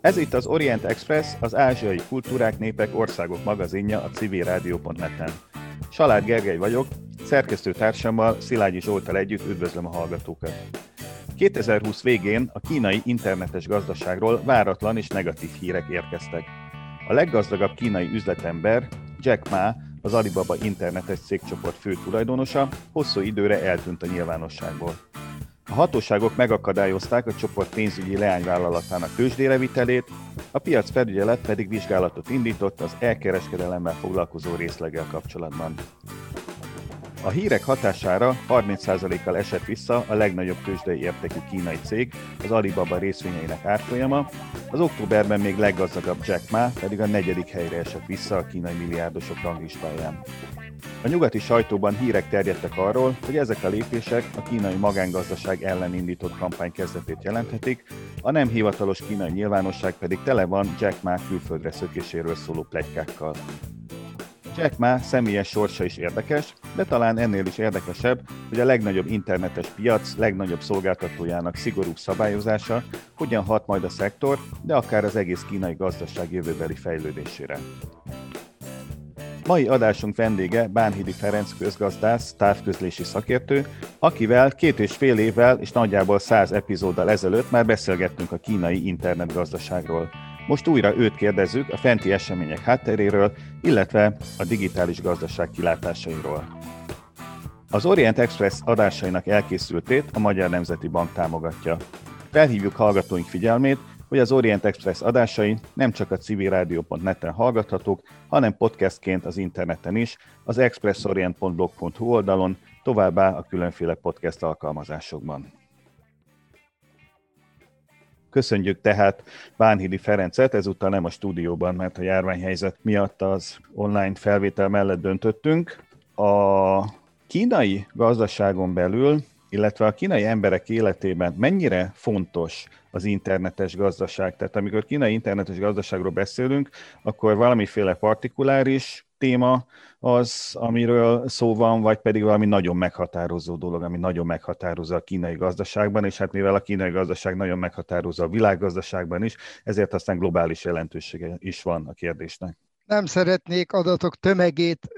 Ez itt az Orient Express, az ázsiai kultúrák, népek, országok magazinja a civilrádió.net-en. Salád Gergely vagyok, szerkesztő társammal Szilágyi Zsoltal együtt üdvözlöm a hallgatókat. 2020 végén a kínai internetes gazdaságról váratlan és negatív hírek érkeztek. A leggazdagabb kínai üzletember, Jack Ma, az Alibaba internetes cégcsoport fő tulajdonosa, hosszú időre eltűnt a nyilvánosságból. A hatóságok megakadályozták a csoport pénzügyi leányvállalatának tőzsdére vitelét, a piac felügyelet pedig vizsgálatot indított az elkereskedelemmel foglalkozó részleggel kapcsolatban. A hírek hatására 30%-kal esett vissza a legnagyobb tőzsdei értékű kínai cég, az Alibaba részvényeinek árfolyama, az októberben még leggazdagabb Jack Ma pedig a negyedik helyre esett vissza a kínai milliárdosok ranglistáján. A nyugati sajtóban hírek terjedtek arról, hogy ezek a lépések a kínai magángazdaság ellen indított kampány kezdetét jelenthetik, a nem hivatalos kínai nyilvánosság pedig tele van Jack Ma külföldre szökéséről szóló plegykákkal. Jack Ma személyes sorsa is érdekes, de talán ennél is érdekesebb, hogy a legnagyobb internetes piac legnagyobb szolgáltatójának szigorúbb szabályozása hogyan hat majd a szektor, de akár az egész kínai gazdaság jövőbeli fejlődésére. Mai adásunk vendége Bánhidi Ferenc közgazdász, távközlési szakértő, akivel két és fél évvel és nagyjából száz epizóddal ezelőtt már beszélgettünk a kínai internetgazdaságról. Most újra őt kérdezzük a fenti események hátteréről, illetve a digitális gazdaság kilátásairól. Az Orient Express adásainak elkészültét a Magyar Nemzeti Bank támogatja. Felhívjuk hallgatóink figyelmét, hogy az Orient Express adásai nem csak a civilrádió.net-en hallgathatók, hanem podcastként az interneten is, az expressorient.blog.hu oldalon, továbbá a különféle podcast alkalmazásokban. Köszönjük tehát Bánhidi Ferencet, ezúttal nem a stúdióban, mert a járványhelyzet miatt az online felvétel mellett döntöttünk. A kínai gazdaságon belül, illetve a kínai emberek életében mennyire fontos az internetes gazdaság. Tehát amikor kínai internetes gazdaságról beszélünk, akkor valamiféle partikuláris téma az, amiről szó van, vagy pedig valami nagyon meghatározó dolog, ami nagyon meghatározza a kínai gazdaságban, és hát mivel a kínai gazdaság nagyon meghatározza a világgazdaságban is, ezért aztán globális jelentősége is van a kérdésnek. Nem szeretnék adatok tömegét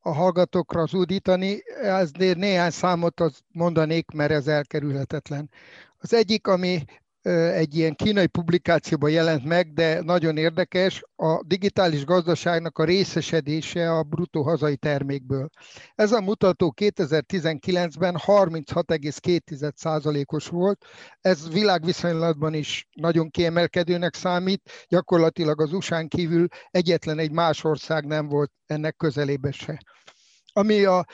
a hallgatókra zúdítani, ezért néhány számot az mondanék, mert ez elkerülhetetlen. Az egyik, ami egy ilyen kínai publikációban jelent meg, de nagyon érdekes, a digitális gazdaságnak a részesedése a bruttó hazai termékből. Ez a mutató 2019-ben 36,2%-os volt, ez világviszonylatban is nagyon kiemelkedőnek számít, gyakorlatilag az usa kívül egyetlen egy más ország nem volt ennek közelébe se. Ami a,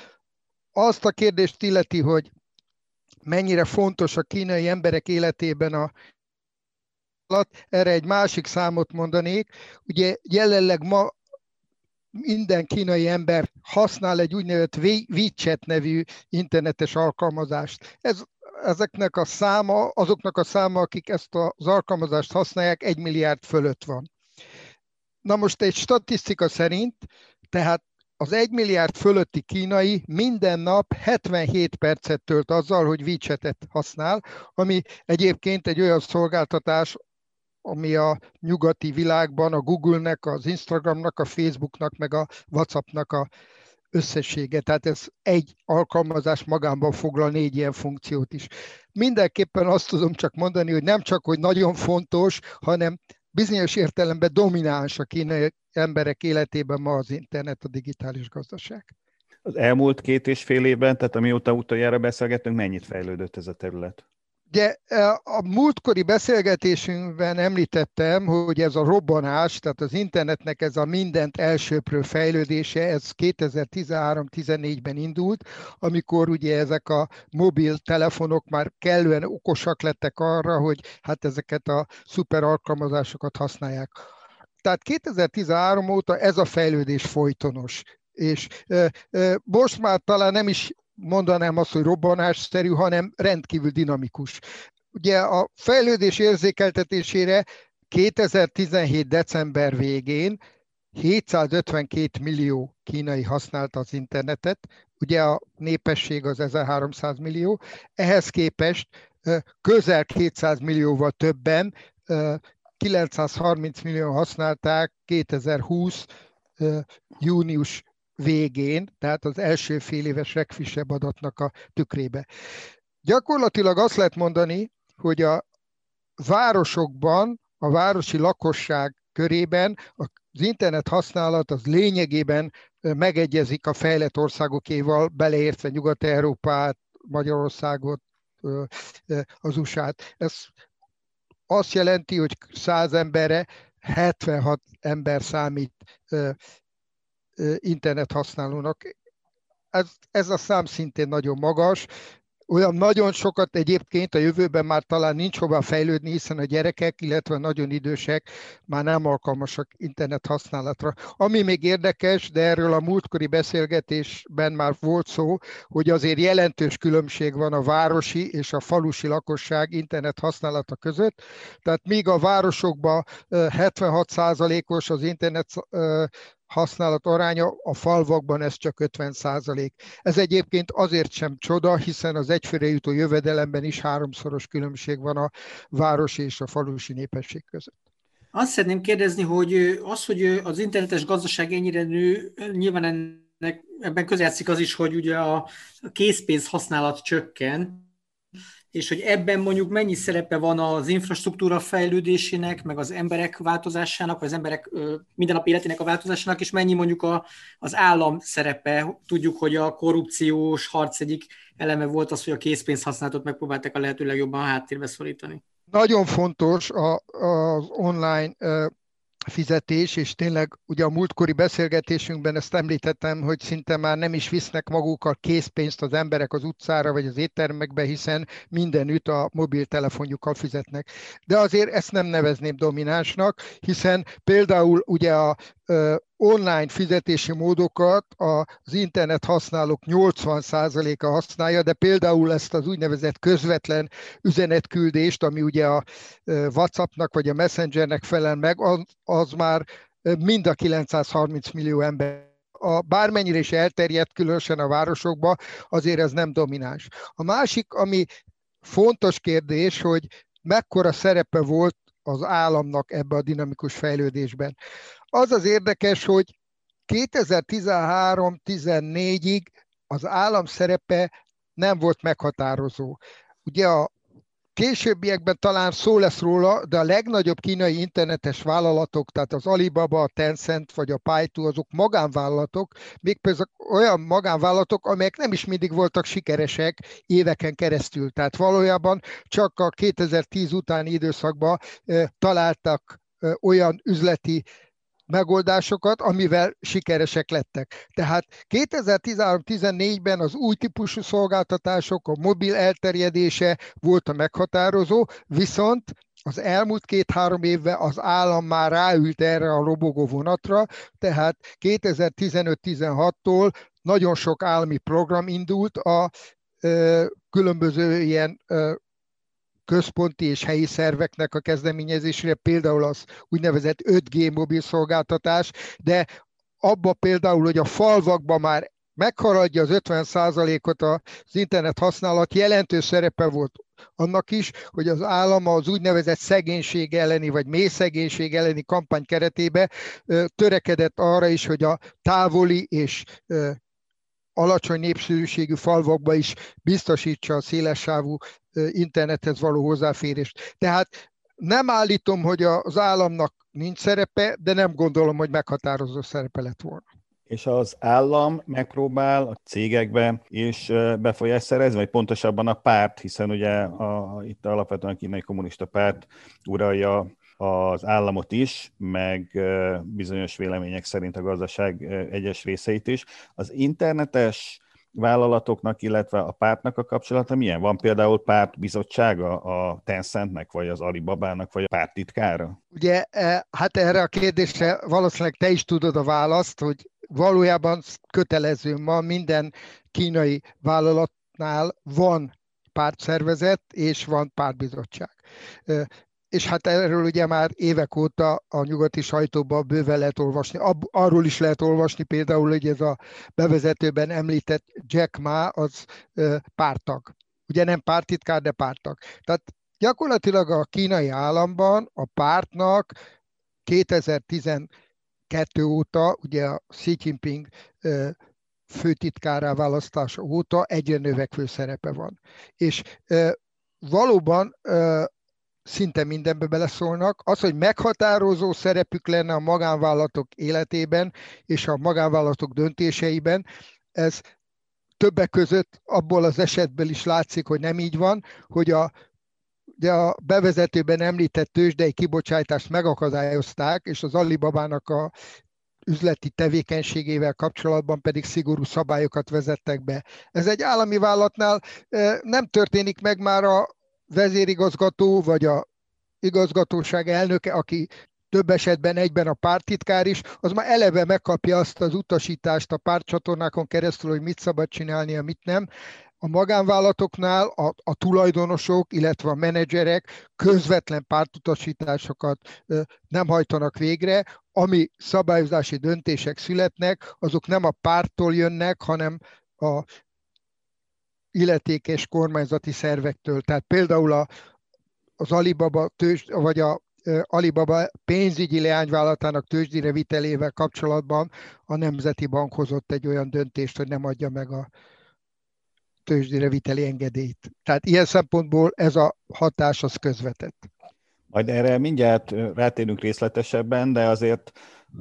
azt a kérdést illeti, hogy mennyire fontos a kínai emberek életében a erre egy másik számot mondanék. Ugye jelenleg ma minden kínai ember használ egy úgynevezett WeChat nevű internetes alkalmazást. Ez, ezeknek a száma, azoknak a száma, akik ezt az alkalmazást használják, egy milliárd fölött van. Na most egy statisztika szerint, tehát az 1 milliárd fölötti kínai minden nap 77 percet tölt azzal, hogy WeChat-et használ, ami egyébként egy olyan szolgáltatás, ami a nyugati világban a Google-nek, az Instagramnak, a Facebooknak, meg a WhatsAppnak a összessége. Tehát ez egy alkalmazás magában foglal négy ilyen funkciót is. Mindenképpen azt tudom csak mondani, hogy nem csak, hogy nagyon fontos, hanem bizonyos értelemben domináns a kínai emberek életében ma az internet, a digitális gazdaság. Az elmúlt két és fél évben, tehát amióta utoljára beszélgettünk, mennyit fejlődött ez a terület? Ugye e, a múltkori beszélgetésünkben említettem, hogy ez a robbanás, tehát az internetnek ez a mindent elsőprő fejlődése, ez 2013-14-ben indult, amikor ugye ezek a mobil telefonok már kellően okosak lettek arra, hogy hát ezeket a szuper alkalmazásokat használják. Tehát 2013 óta ez a fejlődés folytonos és most már talán nem is mondanám azt, hogy robbanásszerű, hanem rendkívül dinamikus. Ugye a fejlődés érzékeltetésére 2017. december végén 752 millió kínai használta az internetet, ugye a népesség az 1300 millió, ehhez képest közel 200 millióval többen, 930 millió használták 2020 június végén, tehát az első fél éves legfrissebb adatnak a tükrébe. Gyakorlatilag azt lehet mondani, hogy a városokban, a városi lakosság körében az internet használat az lényegében megegyezik a fejlett országokéval, beleértve Nyugat-Európát, Magyarországot, az USA-t. Ez azt jelenti, hogy 100 emberre 76 ember számít internet használónak. Ez, ez a szám szintén nagyon magas, olyan nagyon sokat egyébként a jövőben már talán nincs hova fejlődni, hiszen a gyerekek, illetve nagyon idősek már nem alkalmasak internet használatra. Ami még érdekes, de erről a múltkori beszélgetésben már volt szó, hogy azért jelentős különbség van a városi és a falusi lakosság internet használata között. Tehát míg a városokban 76%-os az internet használat aránya, a falvakban ez csak 50 százalék. Ez egyébként azért sem csoda, hiszen az egyfőre jutó jövedelemben is háromszoros különbség van a városi és a falusi népesség között. Azt szeretném kérdezni, hogy az, hogy az internetes gazdaság ennyire nő, nyilván ennek, ebben közjátszik az is, hogy ugye a készpénz használat csökken, és hogy ebben mondjuk mennyi szerepe van az infrastruktúra fejlődésének, meg az emberek változásának, vagy az emberek mindennapi életének a változásának, és mennyi mondjuk a, az állam szerepe. Tudjuk, hogy a korrupciós harc egyik eleme volt az, hogy a készpénz használatot megpróbálták a lehető legjobban a háttérbe szorítani. Nagyon fontos az online fizetés, és tényleg ugye a múltkori beszélgetésünkben ezt említettem, hogy szinte már nem is visznek magukkal készpénzt az emberek az utcára vagy az éttermekbe, hiszen mindenütt a mobiltelefonjukkal fizetnek. De azért ezt nem nevezném dominánsnak, hiszen például ugye a online fizetési módokat az internet használók 80%-a használja, de például ezt az úgynevezett közvetlen üzenetküldést, ami ugye a WhatsAppnak vagy a Messengernek felel meg, az, már mind a 930 millió ember a bármennyire is elterjedt, különösen a városokban, azért ez nem domináns. A másik, ami fontos kérdés, hogy mekkora szerepe volt az államnak ebbe a dinamikus fejlődésben. Az az érdekes, hogy 2013-14-ig az állam szerepe nem volt meghatározó. Ugye a későbbiekben talán szó lesz róla, de a legnagyobb kínai internetes vállalatok, tehát az Alibaba, a Tencent vagy a Paitu, azok magánvállalatok, mégpedig olyan magánvállalatok, amelyek nem is mindig voltak sikeresek éveken keresztül. Tehát valójában csak a 2010 utáni időszakban találtak olyan üzleti megoldásokat, amivel sikeresek lettek. Tehát 2013-14-ben az új típusú szolgáltatások, a mobil elterjedése volt a meghatározó, viszont az elmúlt két-három évben az állam már ráült erre a robogó vonatra, tehát 2015-16-tól nagyon sok állami program indult a különböző ilyen központi és helyi szerveknek a kezdeményezésére, például az úgynevezett 5G mobil szolgáltatás, de abba például, hogy a falvakban már meghaladja az 50%-ot az internet használat, jelentős szerepe volt annak is, hogy az állam az úgynevezett szegénység elleni, vagy mély szegénység elleni kampány keretébe törekedett arra is, hogy a távoli és alacsony népszerűségű falvakba is biztosítsa a szélessávú internethez való hozzáférést. Tehát nem állítom, hogy az államnak nincs szerepe, de nem gondolom, hogy meghatározó szerepe lett volna. És az állam megpróbál a cégekbe is befolyást szerezni, vagy pontosabban a párt, hiszen ugye a, itt alapvetően a kínai kommunista párt uralja az államot is, meg bizonyos vélemények szerint a gazdaság egyes részeit is. Az internetes vállalatoknak, illetve a pártnak a kapcsolata milyen? Van például pártbizottsága a Tencentnek, vagy az Alibabának, vagy a párttitkára? Ugye, hát erre a kérdésre valószínűleg te is tudod a választ, hogy valójában kötelező ma minden kínai vállalatnál van pártszervezet és van pártbizottság. És hát erről ugye már évek óta a nyugati sajtóban bőven lehet olvasni. Arról is lehet olvasni például, hogy ez a bevezetőben említett Jack Ma az pártag. Ugye nem pártitkár, de pártag. Tehát gyakorlatilag a kínai államban a pártnak 2012 óta, ugye a Xi Jinping főtitkárá választása óta egyre növekvő szerepe van. És valóban szinte mindenbe beleszólnak. Az, hogy meghatározó szerepük lenne a magánvállalatok életében és a magánvállalatok döntéseiben, ez többek között abból az esetből is látszik, hogy nem így van, hogy a de a bevezetőben említett tőzsdei kibocsátást megakadályozták, és az Alibabának a üzleti tevékenységével kapcsolatban pedig szigorú szabályokat vezettek be. Ez egy állami vállalatnál nem történik meg már a vezérigazgató vagy a igazgatóság elnöke, aki több esetben egyben a pártitkár is, az már eleve megkapja azt az utasítást a pártcsatornákon keresztül, hogy mit szabad csinálnia, mit nem. A magánvállalatoknál a, a tulajdonosok, illetve a menedzserek közvetlen pártutasításokat nem hajtanak végre, ami szabályozási döntések születnek, azok nem a pártól jönnek, hanem a illetékes kormányzati szervektől. Tehát például a, az Alibaba tőzs, vagy a Alibaba pénzügyi leányvállalatának tőzsdire vitelével kapcsolatban a Nemzeti Bank hozott egy olyan döntést, hogy nem adja meg a tőzsdire viteli engedélyt. Tehát ilyen szempontból ez a hatás az közvetett. Majd erre mindjárt rátérünk részletesebben, de azért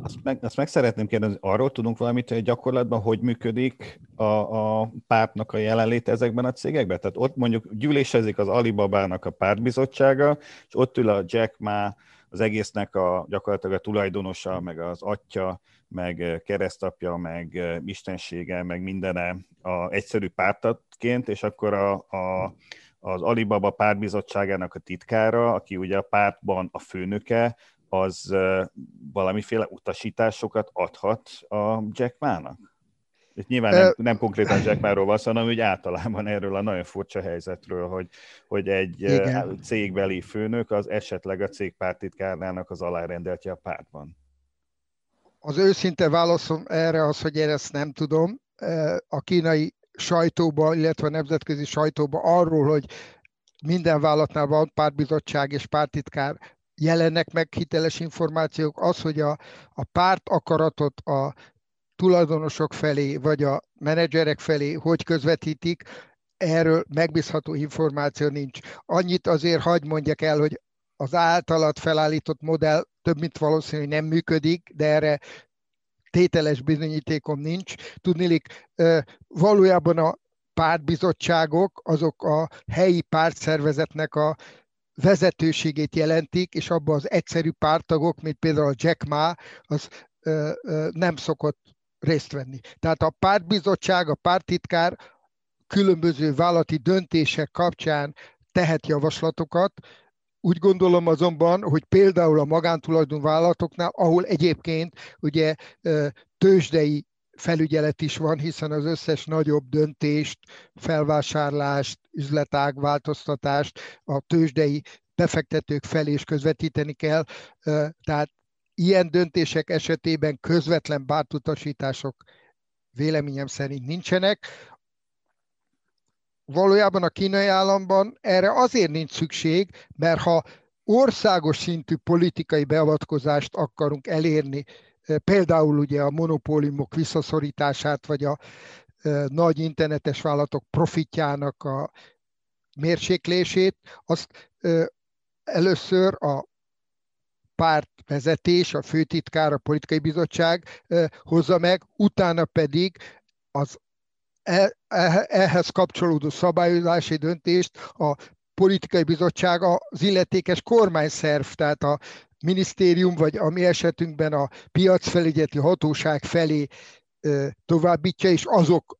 azt meg, azt meg szeretném kérdezni, arról tudunk valamit, hogy gyakorlatban hogy működik a, a pártnak a jelenléte ezekben a cégekben? Tehát ott mondjuk gyűlésezik az Alibabának a pártbizottsága, és ott ül a Jack Ma, az egésznek a gyakorlatilag a tulajdonosa, meg az atya, meg keresztapja, meg istensége, meg mindene a egyszerű pártatként, és akkor a, a, az Alibaba pártbizottságának a titkára, aki ugye a pártban a főnöke, az valamiféle utasításokat adhat a Jack Ma-nak? Itt nyilván nem, nem konkrétan Jack Ma-ról van szó, hanem úgy általában erről a nagyon furcsa helyzetről, hogy, hogy egy Igen. cégbeli főnök az esetleg a cég pártitkárnának az alárendeltje a pártban. Az őszinte válaszom erre az, hogy én ezt nem tudom. A kínai sajtóban, illetve a nemzetközi sajtóban arról, hogy minden vállalatnál van pártbizottság és pártitkár, jelennek meg hiteles információk, az, hogy a, a párt akaratot a tulajdonosok felé, vagy a menedzserek felé hogy közvetítik, erről megbízható információ nincs. Annyit azért hagy mondjak el, hogy az általad felállított modell több mint valószínű, hogy nem működik, de erre tételes bizonyítékom nincs. Tudnilik, valójában a pártbizottságok azok a helyi pártszervezetnek a vezetőségét jelentik, és abban az egyszerű pártagok, mint például a Jack Ma, az ö, ö, nem szokott részt venni. Tehát a pártbizottság, a pártitkár különböző vállalati döntések kapcsán tehet javaslatokat, úgy gondolom azonban, hogy például a magántulajdon vállalatoknál, ahol egyébként ugye tőzsdei felügyelet is van, hiszen az összes nagyobb döntést, felvásárlást, üzletág változtatást a tőzsdei befektetők felé is közvetíteni kell. Tehát ilyen döntések esetében közvetlen bártutasítások véleményem szerint nincsenek. Valójában a kínai államban erre azért nincs szükség, mert ha országos szintű politikai beavatkozást akarunk elérni például ugye a monopóliumok visszaszorítását, vagy a nagy internetes vállalatok profitjának a mérséklését, azt először a pártvezetés, a főtitkár, a politikai bizottság hozza meg, utána pedig az e, e, ehhez kapcsolódó szabályozási döntést a politikai bizottság az illetékes kormányszerv, tehát a minisztérium, vagy a mi esetünkben a piacfelügyeti hatóság felé továbbítja, és azok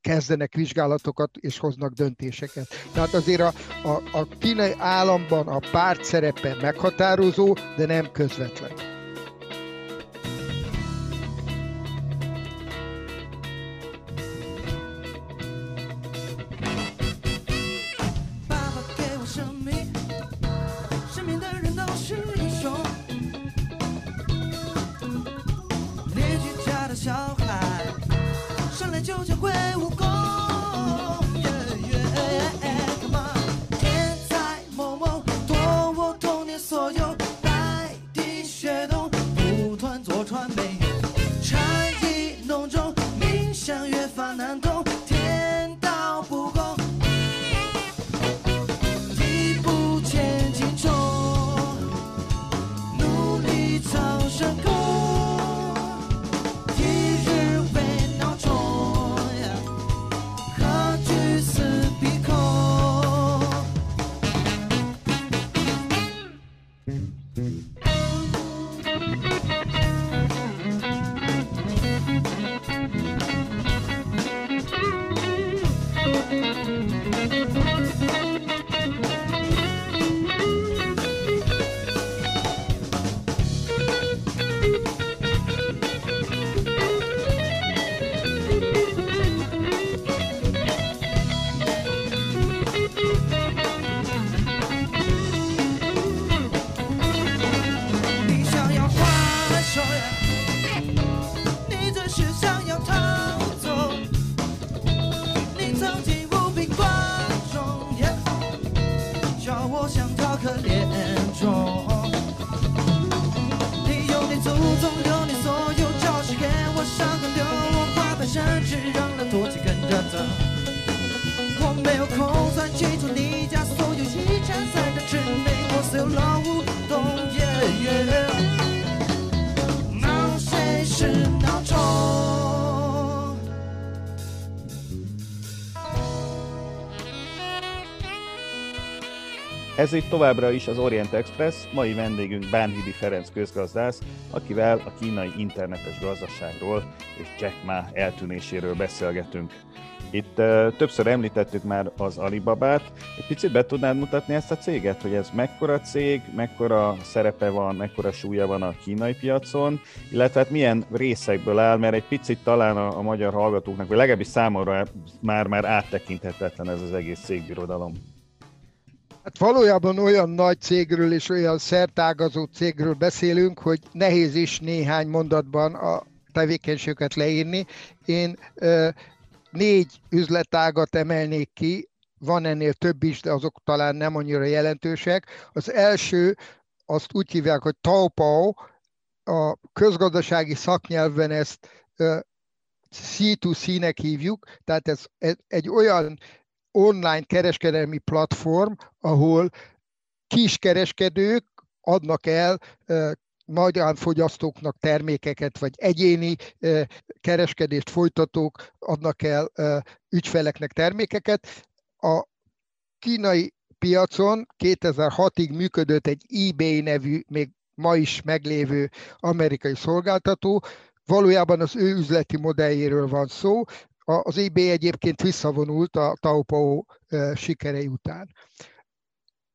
kezdenek vizsgálatokat és hoznak döntéseket. Tehát azért a, a, a kínai államban a párt szerepe meghatározó, de nem közvetlen. Ez itt továbbra is az Orient Express, mai vendégünk Bánhidi Ferenc közgazdász, akivel a kínai internetes gazdaságról és Jack Ma eltűnéséről beszélgetünk. Itt uh, többször említettük már az Alibabát. Egy picit be tudnád mutatni ezt a céget, hogy ez mekkora cég, mekkora szerepe van, mekkora súlya van a kínai piacon, illetve hát milyen részekből áll, mert egy picit talán a, a magyar hallgatóknak, vagy legalábbis számomra már, már áttekinthetetlen ez az egész cégbirodalom. Hát valójában olyan nagy cégről és olyan szertágazó cégről beszélünk, hogy nehéz is néhány mondatban a tevékenységüket leírni. Én négy üzletágat emelnék ki, van ennél több is, de azok talán nem annyira jelentősek. Az első, azt úgy hívják, hogy Taopao, a közgazdasági szaknyelven ezt C2C-nek hívjuk, tehát ez egy olyan online kereskedelmi platform, ahol kiskereskedők adnak el magánfogyasztóknak termékeket, vagy egyéni kereskedést folytatók adnak el ügyfeleknek termékeket. A kínai piacon 2006-ig működött egy eBay nevű, még ma is meglévő amerikai szolgáltató, valójában az ő üzleti modelljéről van szó, az eBay egyébként visszavonult a Taopao sikerei után.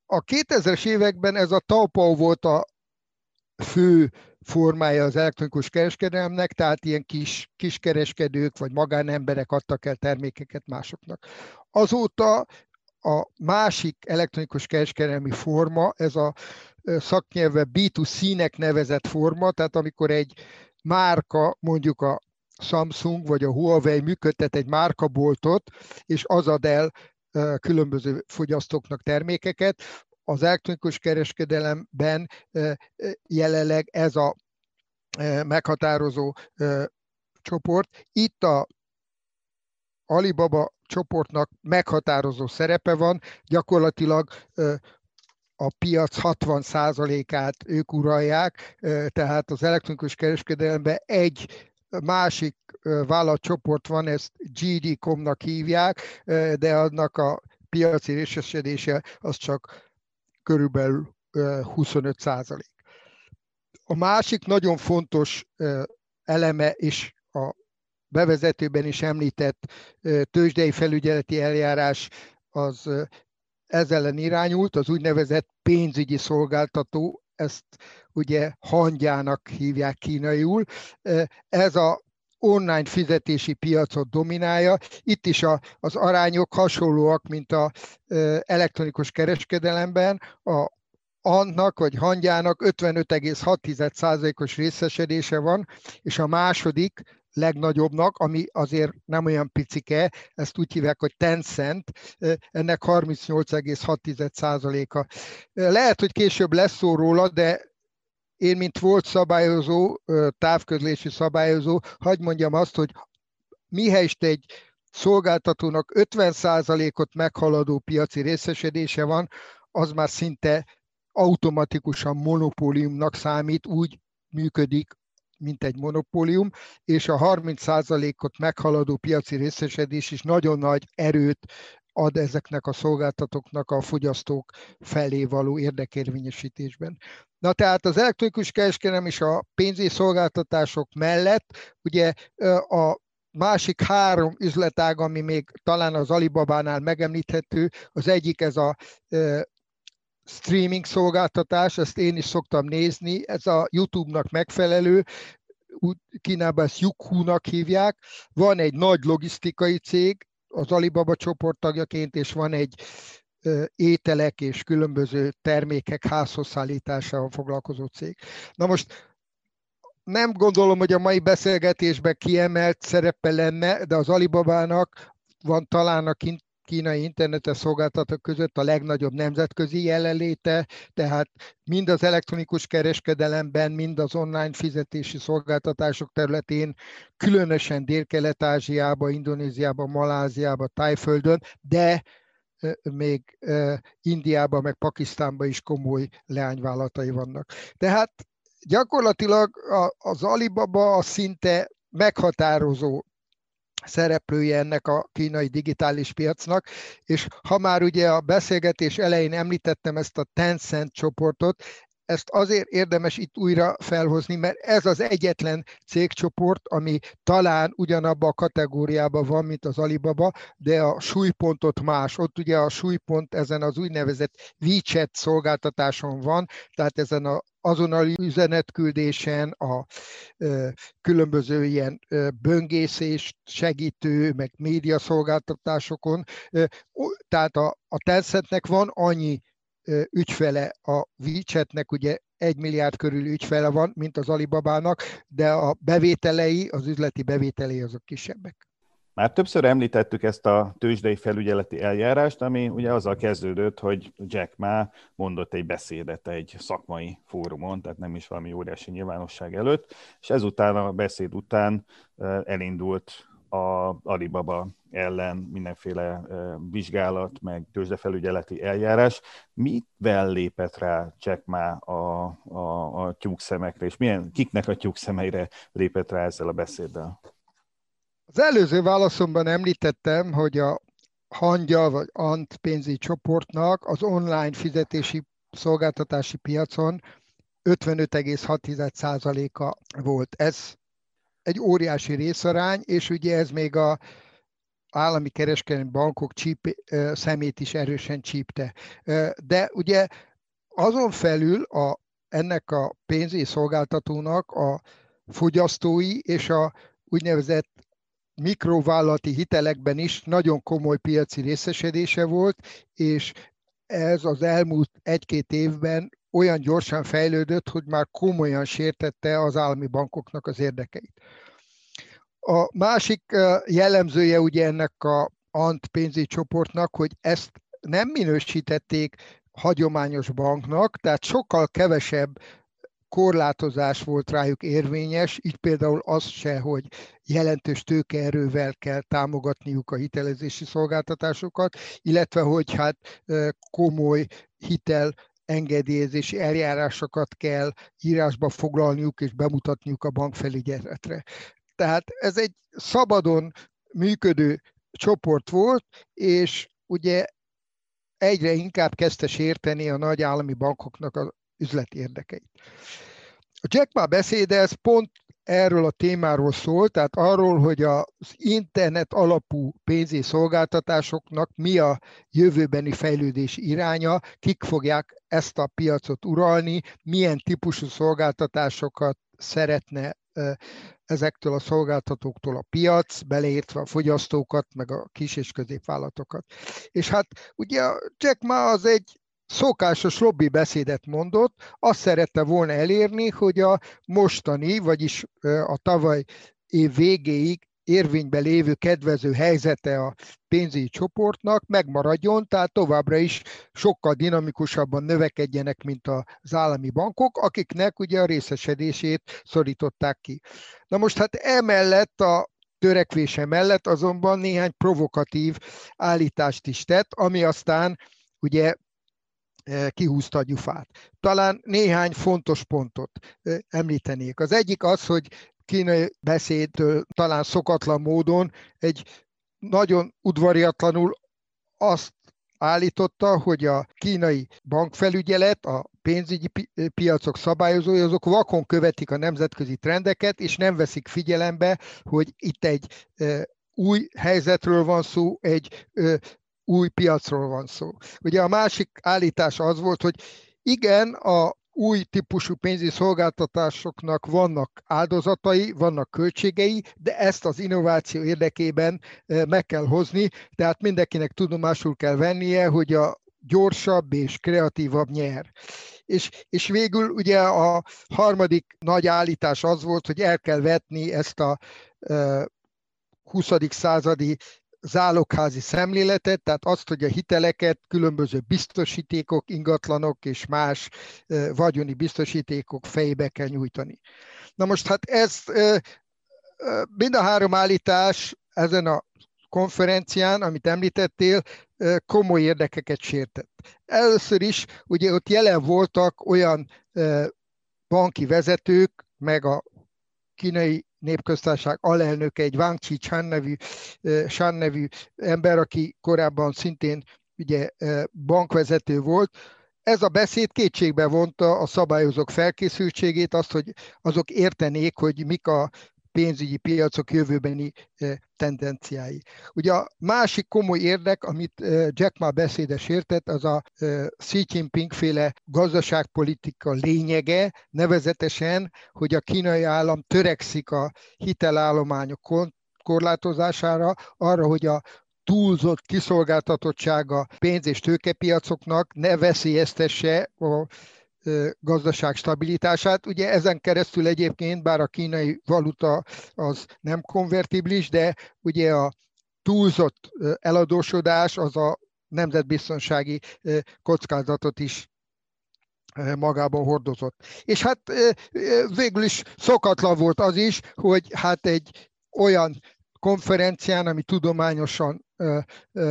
A 2000-es években ez a Taopao volt a fő formája az elektronikus kereskedelemnek, tehát ilyen kis, kiskereskedők vagy magánemberek adtak el termékeket másoknak. Azóta a másik elektronikus kereskedelmi forma, ez a szaknyelve B2C-nek nevezett forma, tehát amikor egy márka, mondjuk a Samsung vagy a Huawei működtet egy márkaboltot, és az ad el különböző fogyasztóknak termékeket, az elektronikus kereskedelemben jelenleg ez a meghatározó csoport. Itt a Alibaba csoportnak meghatározó szerepe van, gyakorlatilag a piac 60%-át ők uralják, tehát az elektronikus kereskedelemben egy másik vállalatcsoport van, ezt GD.com-nak hívják, de annak a piaci részesedése az csak körülbelül 25 százalék. A másik nagyon fontos eleme és a bevezetőben is említett tőzsdei felügyeleti eljárás az ez ellen irányult, az úgynevezett pénzügyi szolgáltató, ezt ugye hangyának hívják kínaiul. Ez a online fizetési piacot dominálja. Itt is a, az arányok hasonlóak, mint a elektronikus kereskedelemben. A annak vagy hangyának 55,6%-os részesedése van, és a második legnagyobbnak, ami azért nem olyan picike, ezt úgy hívják, hogy Tencent, ennek 38,6%-a. Lehet, hogy később lesz szó róla, de én, mint volt szabályozó, távközlési szabályozó, hagyd mondjam azt, hogy mihelyest egy szolgáltatónak 50%-ot meghaladó piaci részesedése van, az már szinte automatikusan monopóliumnak számít, úgy működik, mint egy monopólium, és a 30%-ot meghaladó piaci részesedés is nagyon nagy erőt ad ezeknek a szolgáltatóknak a fogyasztók felé való érdekérvényesítésben. Na tehát az elektronikus kereskedelem és a pénzügyi szolgáltatások mellett ugye a másik három üzletág, ami még talán az Alibabánál megemlíthető, az egyik ez a streaming szolgáltatás, ezt én is szoktam nézni, ez a YouTube-nak megfelelő, Kínában ezt Yukhu-nak hívják. Van egy nagy logisztikai cég, az Alibaba csoport tagjaként, és van egy ételek és különböző termékek házhoz szállításával foglalkozó cég. Na most nem gondolom, hogy a mai beszélgetésben kiemelt szerepe lenne, de az Alibabának van talán a kínai internetes szolgáltatók között a legnagyobb nemzetközi jelenléte, tehát mind az elektronikus kereskedelemben, mind az online fizetési szolgáltatások területén, különösen Dél-Kelet-Ázsiába, Indonéziába, Maláziába, Tájföldön, de még Indiában, meg Pakisztánban is komoly leányvállalatai vannak. Tehát gyakorlatilag az Alibaba a szinte meghatározó szereplője ennek a kínai digitális piacnak, és ha már ugye a beszélgetés elején említettem ezt a Tencent csoportot, ezt azért érdemes itt újra felhozni, mert ez az egyetlen cégcsoport, ami talán ugyanabba a kategóriában van, mint az Alibaba, de a súlypontot más. Ott ugye a súlypont ezen az úgynevezett WeChat szolgáltatáson van, tehát ezen a azonnali üzenetküldésen, a különböző ilyen böngészést segítő, meg médiaszolgáltatásokon. Tehát a, a Tencentnek van annyi ügyfele a WeChatnek, ugye egy milliárd körül ügyfele van, mint az Alibabának, de a bevételei, az üzleti bevételei azok kisebbek. Már többször említettük ezt a tőzsdei felügyeleti eljárást, ami ugye azzal kezdődött, hogy Jack Ma mondott egy beszédet egy szakmai fórumon, tehát nem is valami óriási nyilvánosság előtt, és ezután a beszéd után elindult a Alibaba ellen mindenféle vizsgálat, meg tőzsdefelügyeleti eljárás. Mivel lépett rá Jack Ma a, a, a tyúkszemekre, és milyen, kiknek a tyúkszemeire lépett rá ezzel a beszéddel? Az előző válaszomban említettem, hogy a hangya vagy ANT pénzügyi csoportnak az online fizetési szolgáltatási piacon 55,6%-a volt. Ez egy óriási részarány, és ugye ez még a állami kereskedelmi bankok csíp, szemét is erősen csípte. De ugye azon felül a, ennek a pénzügyi szolgáltatónak a fogyasztói és a úgynevezett mikrovállalati hitelekben is nagyon komoly piaci részesedése volt, és ez az elmúlt egy-két évben olyan gyorsan fejlődött, hogy már komolyan sértette az állami bankoknak az érdekeit. A másik jellemzője ugye ennek a ANT pénzügyi csoportnak, hogy ezt nem minősítették hagyományos banknak, tehát sokkal kevesebb korlátozás volt rájuk érvényes, így például az se, hogy jelentős tőkeerővel kell támogatniuk a hitelezési szolgáltatásokat, illetve hogy hát komoly hitel engedélyezési eljárásokat kell írásba foglalniuk és bemutatniuk a bankfelügyeletre. Tehát ez egy szabadon működő csoport volt, és ugye egyre inkább kezdte sérteni a nagy állami bankoknak üzleti érdekeit. A Jack Ma beszéde ez pont erről a témáról szól, tehát arról, hogy az internet alapú pénzé szolgáltatásoknak mi a jövőbeni fejlődés iránya, kik fogják ezt a piacot uralni, milyen típusú szolgáltatásokat szeretne ezektől a szolgáltatóktól a piac, beleértve a fogyasztókat, meg a kis és középvállalatokat. És hát ugye Jack Ma az egy szokásos lobby beszédet mondott, azt szerette volna elérni, hogy a mostani, vagyis a tavaly év végéig érvényben lévő kedvező helyzete a pénzügyi csoportnak megmaradjon, tehát továbbra is sokkal dinamikusabban növekedjenek, mint az állami bankok, akiknek ugye a részesedését szorították ki. Na most hát emellett a törekvése mellett azonban néhány provokatív állítást is tett, ami aztán ugye kihúzta a gyufát. Talán néhány fontos pontot említenék. Az egyik az, hogy kínai beszédtől talán szokatlan módon egy nagyon udvariatlanul azt állította, hogy a kínai bankfelügyelet, a pénzügyi piacok szabályozói, azok vakon követik a nemzetközi trendeket, és nem veszik figyelembe, hogy itt egy új helyzetről van szó, egy új piacról van szó. Ugye a másik állítás az volt, hogy igen, a új típusú pénzügyi szolgáltatásoknak vannak áldozatai, vannak költségei, de ezt az innováció érdekében meg kell hozni, tehát mindenkinek tudomásul kell vennie, hogy a gyorsabb és kreatívabb nyer. És, és végül ugye a harmadik nagy állítás az volt, hogy el kell vetni ezt a 20. századi zálogházi szemléletet, tehát azt, hogy a hiteleket különböző biztosítékok, ingatlanok és más vagyoni biztosítékok fejébe kell nyújtani. Na most hát ez mind a három állítás ezen a konferencián, amit említettél, komoly érdekeket sértett. Először is ugye ott jelen voltak olyan banki vezetők, meg a kínai népköztársaság alelnöke, egy Wang Chi-chan nevű, Shan nevű ember, aki korábban szintén ugye bankvezető volt, ez a beszéd kétségbe vonta a szabályozók felkészültségét, azt, hogy azok értenék, hogy mik a pénzügyi piacok jövőbeni tendenciái. Ugye a másik komoly érdek, amit Jack Ma beszédes értett, az a Xi Jinping féle gazdaságpolitika lényege, nevezetesen, hogy a kínai állam törekszik a hitelállományok korlátozására, arra, hogy a túlzott kiszolgáltatottsága pénz- és tőkepiacoknak ne veszélyeztesse a gazdaság stabilitását. Ugye ezen keresztül egyébként, bár a kínai valuta az nem konvertibilis, de ugye a túlzott eladósodás az a nemzetbiztonsági kockázatot is magában hordozott. És hát végül is szokatlan volt az is, hogy hát egy olyan konferencián, ami tudományosan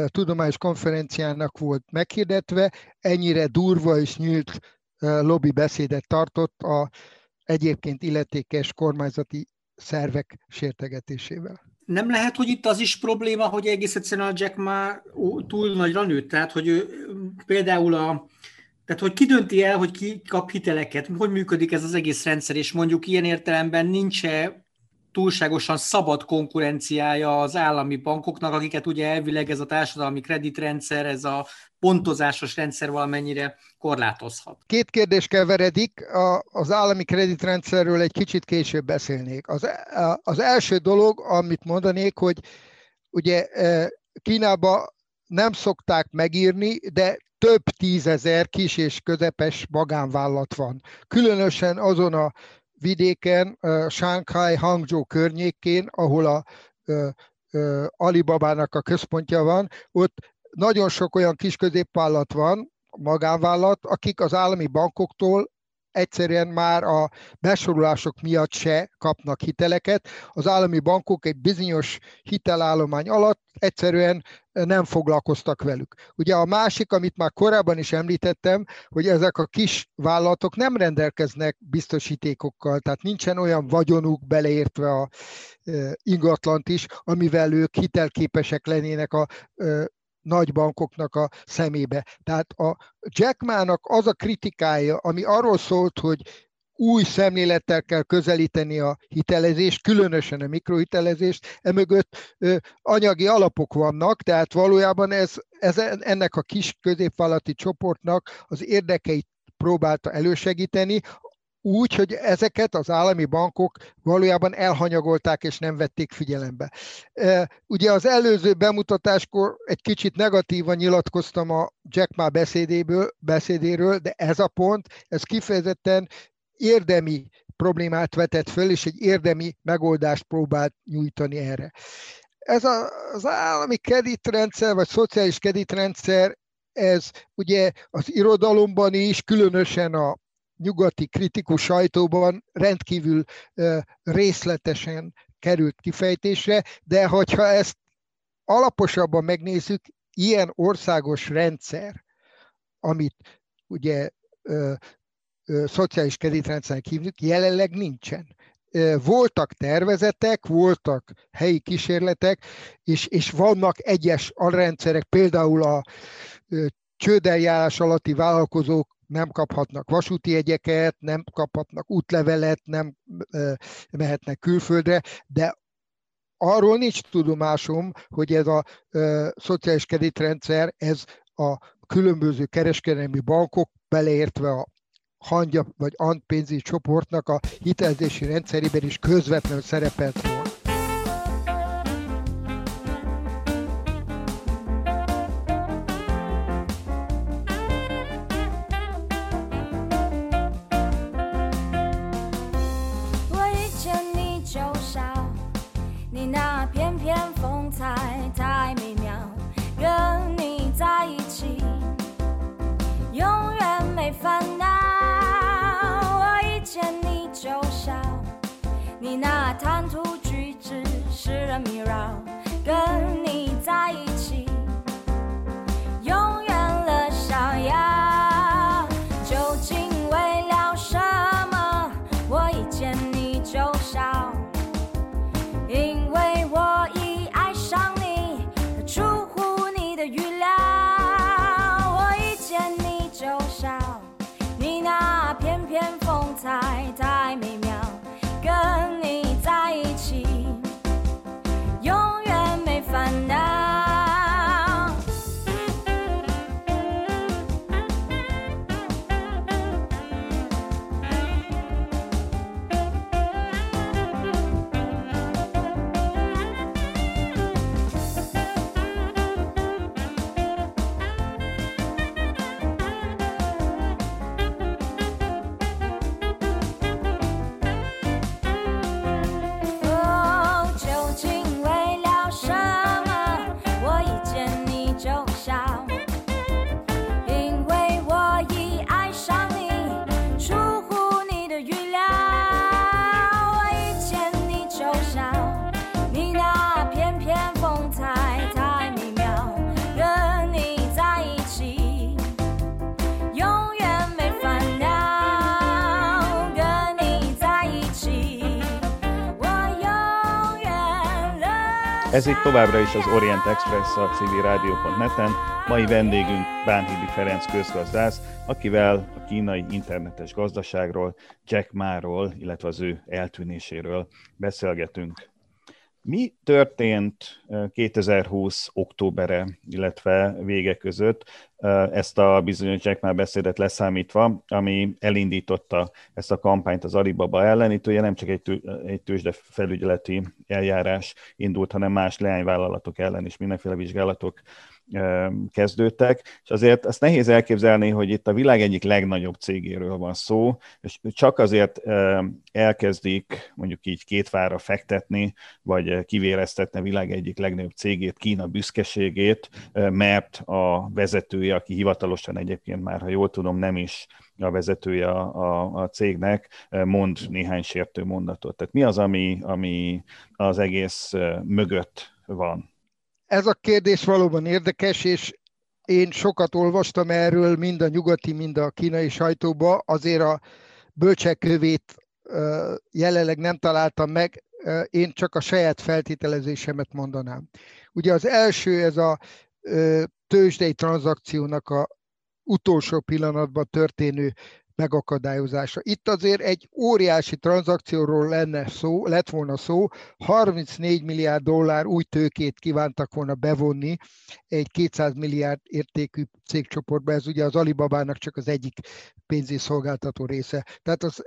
tudományos konferenciának volt meghirdetve, ennyire durva és nyílt lobby beszédet tartott a egyébként illetékes kormányzati szervek sértegetésével. Nem lehet, hogy itt az is probléma, hogy egész egyszerűen a Jack már túl nagyra nőtt, tehát hogy ő, például a, tehát, hogy ki dönti el, hogy ki kap hiteleket, hogy működik ez az egész rendszer, és mondjuk ilyen értelemben nincs -e túlságosan szabad konkurenciája az állami bankoknak, akiket ugye elvileg ez a társadalmi kreditrendszer, ez a pontozásos rendszer valamennyire korlátozhat. Két kérdés keveredik, az állami kreditrendszerről egy kicsit később beszélnék. Az, az első dolog, amit mondanék, hogy ugye e, Kínába nem szokták megírni, de több tízezer kis és közepes magánvállalat van. Különösen azon a vidéken, Shanghai, Hangzhou környékén, ahol a Alibabának a központja van, ott nagyon sok olyan kis középvállalat van, magánvállalat, akik az állami bankoktól egyszerűen már a besorolások miatt se kapnak hiteleket. Az állami bankok egy bizonyos hitelállomány alatt egyszerűen nem foglalkoztak velük. Ugye a másik, amit már korábban is említettem, hogy ezek a kis vállalatok nem rendelkeznek biztosítékokkal, tehát nincsen olyan vagyonuk beleértve a ingatlant is, amivel ők hitelképesek lennének a nagy bankoknak a szemébe. Tehát a Jack Ma-nak az a kritikája, ami arról szólt, hogy új szemlélettel kell közelíteni a hitelezést, különösen a mikrohitelezést, emögött ö, anyagi alapok vannak, tehát valójában ez, ez ennek a kis középvállalati csoportnak az érdekeit próbálta elősegíteni, úgy, hogy ezeket az állami bankok valójában elhanyagolták és nem vették figyelembe. Ugye az előző bemutatáskor egy kicsit negatívan nyilatkoztam a Jack Ma beszédéből, beszédéről, de ez a pont, ez kifejezetten érdemi problémát vetett föl, és egy érdemi megoldást próbált nyújtani erre. Ez a, az állami kreditrendszer, vagy szociális kreditrendszer, ez ugye az irodalomban is, különösen a nyugati kritikus sajtóban rendkívül részletesen került kifejtésre, de hogyha ezt alaposabban megnézzük, ilyen országos rendszer, amit ugye ö, ö, szociális kreditrendszernek hívjuk, jelenleg nincsen. Voltak tervezetek, voltak helyi kísérletek, és, és vannak egyes alrendszerek, például a csődeljárás alatti vállalkozók nem kaphatnak vasúti jegyeket, nem kaphatnak útlevelet, nem mehetnek külföldre, de arról nincs tudomásom, hogy ez a ö, szociális kreditrendszer, ez a különböző kereskedelmi bankok, beleértve a hangya vagy ant pénzügyi csoportnak a hitelezési rendszerében is közvetlenül szerepelt volna. Ez itt továbbra is az Orient Express a civilrádió.net-en. Mai vendégünk Bánhidi Ferenc közgazdász, akivel a kínai internetes gazdaságról, Jack Ma-ról, illetve az ő eltűnéséről beszélgetünk. Mi történt 2020 októbere, illetve vége között, ezt a bizonyos Jack Ma beszédet leszámítva, ami elindította ezt a kampányt az Alibaba ellen. Itt ugye nem csak egy, egy tőzsde felügyeleti eljárás indult, hanem más leányvállalatok ellen is mindenféle vizsgálatok kezdődtek, és azért azt nehéz elképzelni, hogy itt a világ egyik legnagyobb cégéről van szó, és csak azért elkezdik mondjuk így két fára fektetni, vagy kivéreztetni a világ egyik legnagyobb cégét, Kína büszkeségét, mert a vezetője, aki hivatalosan egyébként már, ha jól tudom, nem is a vezetője a, a, a cégnek mond néhány sértő mondatot. Tehát mi az, ami, ami az egész mögött van? Ez a kérdés valóban érdekes, és én sokat olvastam erről, mind a nyugati, mind a kínai sajtóba, azért a bölcsekövét jelenleg nem találtam meg, én csak a saját feltételezésemet mondanám. Ugye az első, ez a tőzsdei tranzakciónak a utolsó pillanatban történő megakadályozása. Itt azért egy óriási tranzakcióról lenne szó, lett volna szó, 34 milliárd dollár új tőkét kívántak volna bevonni egy 200 milliárd értékű cégcsoportba, ez ugye az Alibabának csak az egyik pénzügyi szolgáltató része. Tehát az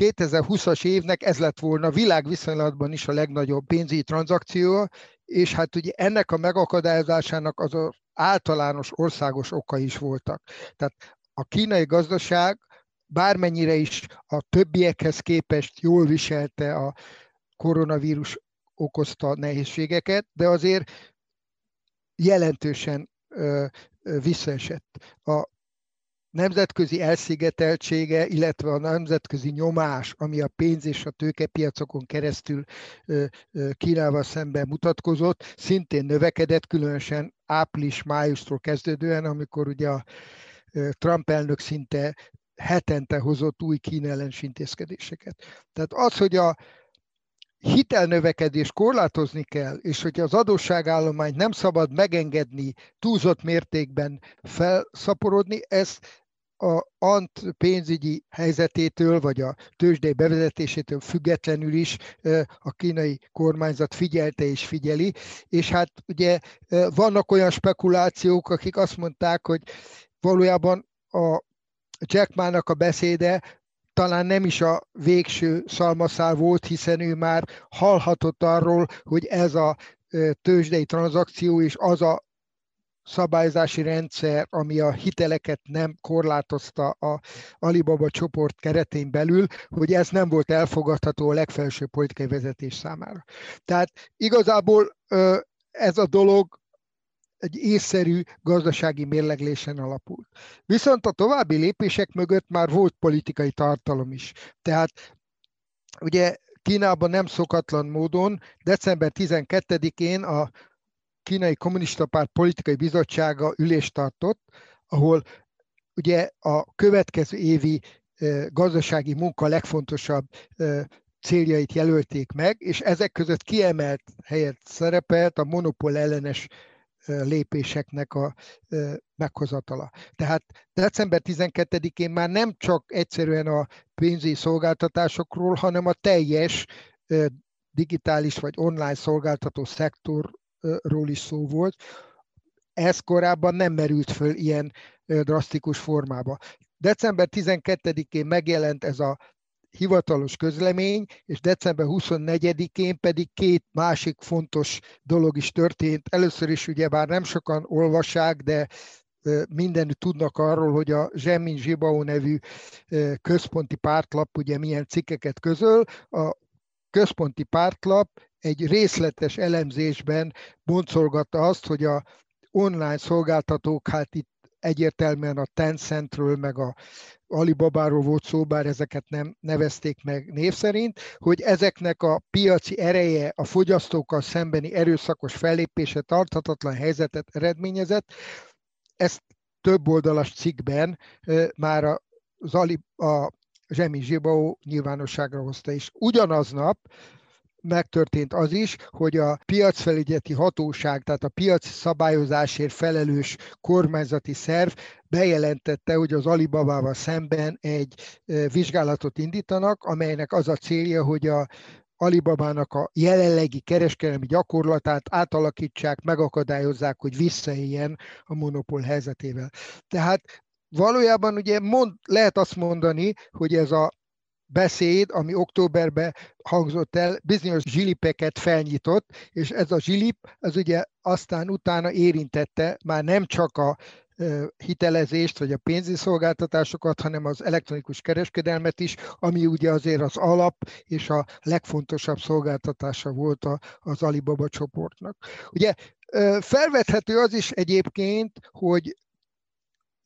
2020-as évnek ez lett volna világviszonylatban is a legnagyobb pénzügyi tranzakció, és hát ugye ennek a megakadályozásának az általános országos oka is voltak. Tehát a kínai gazdaság bármennyire is a többiekhez képest jól viselte a koronavírus okozta nehézségeket, de azért jelentősen visszaesett. A nemzetközi elszigeteltsége, illetve a nemzetközi nyomás, ami a pénz és a tőkepiacokon keresztül Kínával szemben mutatkozott, szintén növekedett, különösen április-májustól kezdődően, amikor ugye a Trump elnök szinte hetente hozott új Kína ellens intézkedéseket. Tehát az, hogy a hitelnövekedés korlátozni kell, és hogy az adósságállományt nem szabad megengedni túlzott mértékben felszaporodni, ez a ant pénzügyi helyzetétől, vagy a tőzsdei bevezetésétől függetlenül is a kínai kormányzat figyelte és figyeli, és hát ugye vannak olyan spekulációk, akik azt mondták, hogy valójában a Jack Ma-nak a beszéde talán nem is a végső szalmaszál volt, hiszen ő már hallhatott arról, hogy ez a tőzsdei tranzakció és az a szabályzási rendszer, ami a hiteleket nem korlátozta a Alibaba csoport keretén belül, hogy ez nem volt elfogadható a legfelsőbb politikai vezetés számára. Tehát igazából ez a dolog egy észszerű gazdasági mérleglésen alapult. Viszont a további lépések mögött már volt politikai tartalom is. Tehát ugye Kínában nem szokatlan módon december 12-én a Kínai Kommunista Párt Politikai Bizottsága ülést tartott, ahol ugye a következő évi gazdasági munka legfontosabb céljait jelölték meg, és ezek között kiemelt helyet szerepelt a monopól ellenes lépéseknek a meghozatala. Tehát december 12-én már nem csak egyszerűen a pénzügyi szolgáltatásokról, hanem a teljes digitális vagy online szolgáltató szektorról is szó volt. Ez korábban nem merült föl ilyen drasztikus formába. December 12-én megjelent ez a hivatalos közlemény, és december 24-én pedig két másik fontos dolog is történt. Először is ugye bár nem sokan olvassák, de mindenütt tudnak arról, hogy a Zsemin Zsibao nevű központi pártlap ugye milyen cikkeket közöl. A központi pártlap egy részletes elemzésben boncolgatta azt, hogy a online szolgáltatók hát itt egyértelműen a Tencentről, meg a Alibabáról volt szó, bár ezeket nem nevezték meg név szerint, hogy ezeknek a piaci ereje a fogyasztókkal szembeni erőszakos fellépése tarthatatlan helyzetet eredményezett. Ezt több oldalas cikkben már az Ali, a Zsemi Zsibao nyilvánosságra hozta is. Ugyanaznap megtörtént az is, hogy a piacfelügyeti hatóság, tehát a piaci szabályozásért felelős kormányzati szerv bejelentette, hogy az Alibabával szemben egy vizsgálatot indítanak, amelynek az a célja, hogy a Alibabának a jelenlegi kereskedelmi gyakorlatát átalakítsák, megakadályozzák, hogy visszaéljen a monopól helyzetével. Tehát valójában ugye mond, lehet azt mondani, hogy ez a beszéd, ami októberben hangzott el, bizonyos zsilipeket felnyitott, és ez a zsilip, az ugye aztán utána érintette már nem csak a hitelezést, vagy a pénzügyi szolgáltatásokat, hanem az elektronikus kereskedelmet is, ami ugye azért az alap és a legfontosabb szolgáltatása volt az Alibaba csoportnak. Ugye felvethető az is egyébként, hogy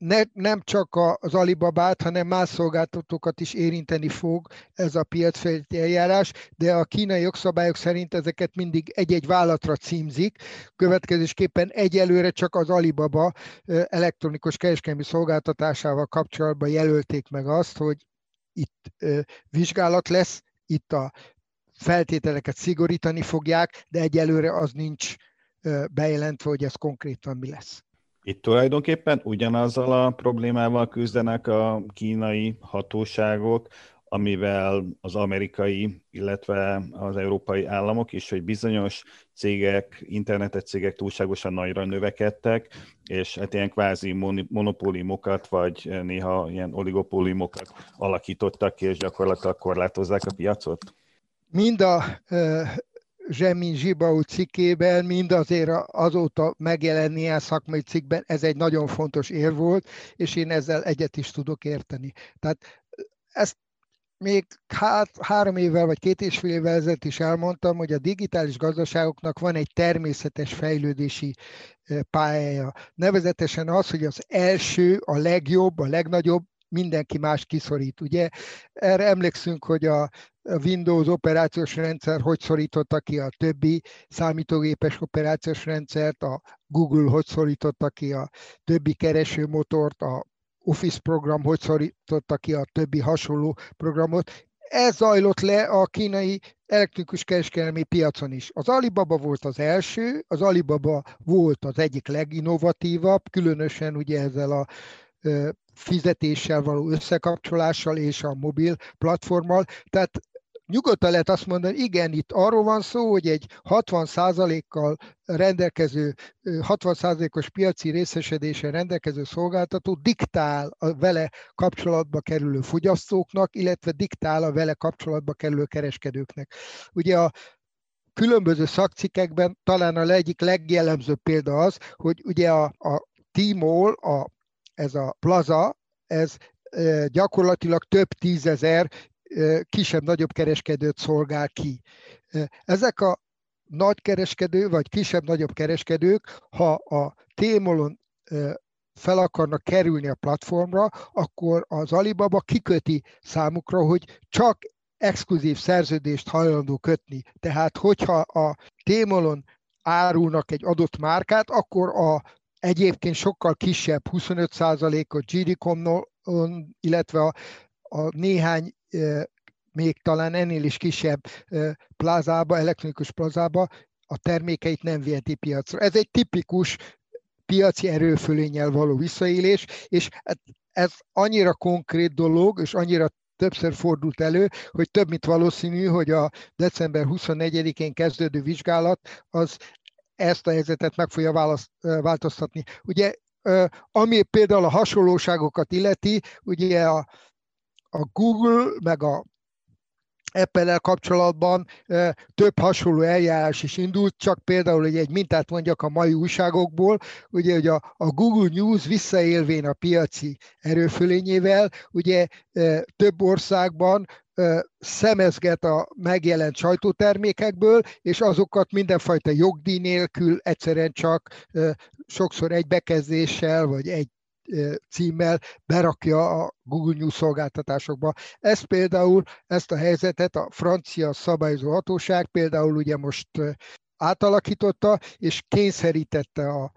ne, nem csak az Alibabát, hanem más szolgáltatókat is érinteni fog ez a piacfejlesztési eljárás, de a kínai jogszabályok szerint ezeket mindig egy-egy vállatra címzik. Következésképpen egyelőre csak az Alibaba elektronikus kereskedelmi szolgáltatásával kapcsolatban jelölték meg azt, hogy itt vizsgálat lesz, itt a feltételeket szigorítani fogják, de egyelőre az nincs bejelentve, hogy ez konkrétan mi lesz. Itt tulajdonképpen ugyanazzal a problémával küzdenek a kínai hatóságok, amivel az amerikai, illetve az európai államok is, hogy bizonyos cégek, internetes cégek túlságosan nagyra növekedtek, és hát ilyen kvázi monopóliumokat, vagy néha ilyen oligopóliumokat alakítottak ki, és gyakorlatilag korlátozzák a piacot? Mind a Zsemin Zsibau cikkében, mind azért azóta megjelenni a szakmai cikkben, ez egy nagyon fontos ér volt, és én ezzel egyet is tudok érteni. Tehát ezt még hát három évvel vagy két és fél évvel ezelőtt is elmondtam, hogy a digitális gazdaságoknak van egy természetes fejlődési pályája. Nevezetesen az, hogy az első, a legjobb, a legnagyobb, mindenki más kiszorít. Ugye erre emlékszünk, hogy a Windows operációs rendszer hogy szorította ki a többi számítógépes operációs rendszert, a Google hogy szorította ki a többi keresőmotort, a Office program hogy szorította ki a többi hasonló programot. Ez zajlott le a kínai elektronikus kereskedelmi piacon is. Az Alibaba volt az első, az Alibaba volt az egyik leginnovatívabb, különösen ugye ezzel a fizetéssel való összekapcsolással és a mobil platformmal. Tehát nyugodtan lehet azt mondani, igen, itt arról van szó, hogy egy 60%-kal rendelkező, 60%-os piaci részesedésen rendelkező szolgáltató diktál a vele kapcsolatba kerülő fogyasztóknak, illetve diktál a vele kapcsolatba kerülő kereskedőknek. Ugye a különböző szakcikekben talán a egyik legjellemzőbb példa az, hogy ugye a, a T-Mall, a, ez a plaza, ez gyakorlatilag több tízezer kisebb-nagyobb kereskedőt szolgál ki. Ezek a nagy kereskedő, vagy kisebb-nagyobb kereskedők, ha a témolon fel akarnak kerülni a platformra, akkor az Alibaba kiköti számukra, hogy csak exkluzív szerződést hajlandó kötni. Tehát, hogyha a témolon árulnak egy adott márkát, akkor a egyébként sokkal kisebb, 25%-ot GDCOM-nól, illetve a, a néhány még talán ennél is kisebb plázába, elektronikus plázába a termékeit nem viheti piacra. Ez egy tipikus piaci erőfölényel való visszaélés, és hát ez annyira konkrét dolog, és annyira többször fordult elő, hogy több mint valószínű, hogy a december 24-én kezdődő vizsgálat az ezt a helyzetet meg fogja változtatni. Ugye, ami például a hasonlóságokat illeti, ugye a, a Google meg a Apple-el kapcsolatban több hasonló eljárás is indult, csak például hogy egy mintát mondjak a mai újságokból, ugye hogy a Google News visszaélvén a piaci erőfölényével, ugye több országban szemezget a megjelent sajtótermékekből, és azokat mindenfajta jogdíj nélkül egyszerűen csak sokszor egy bekezdéssel, vagy egy címmel berakja a Google News szolgáltatásokba. Ez például, ezt a helyzetet a francia szabályozó hatóság például ugye most átalakította, és kényszerítette a,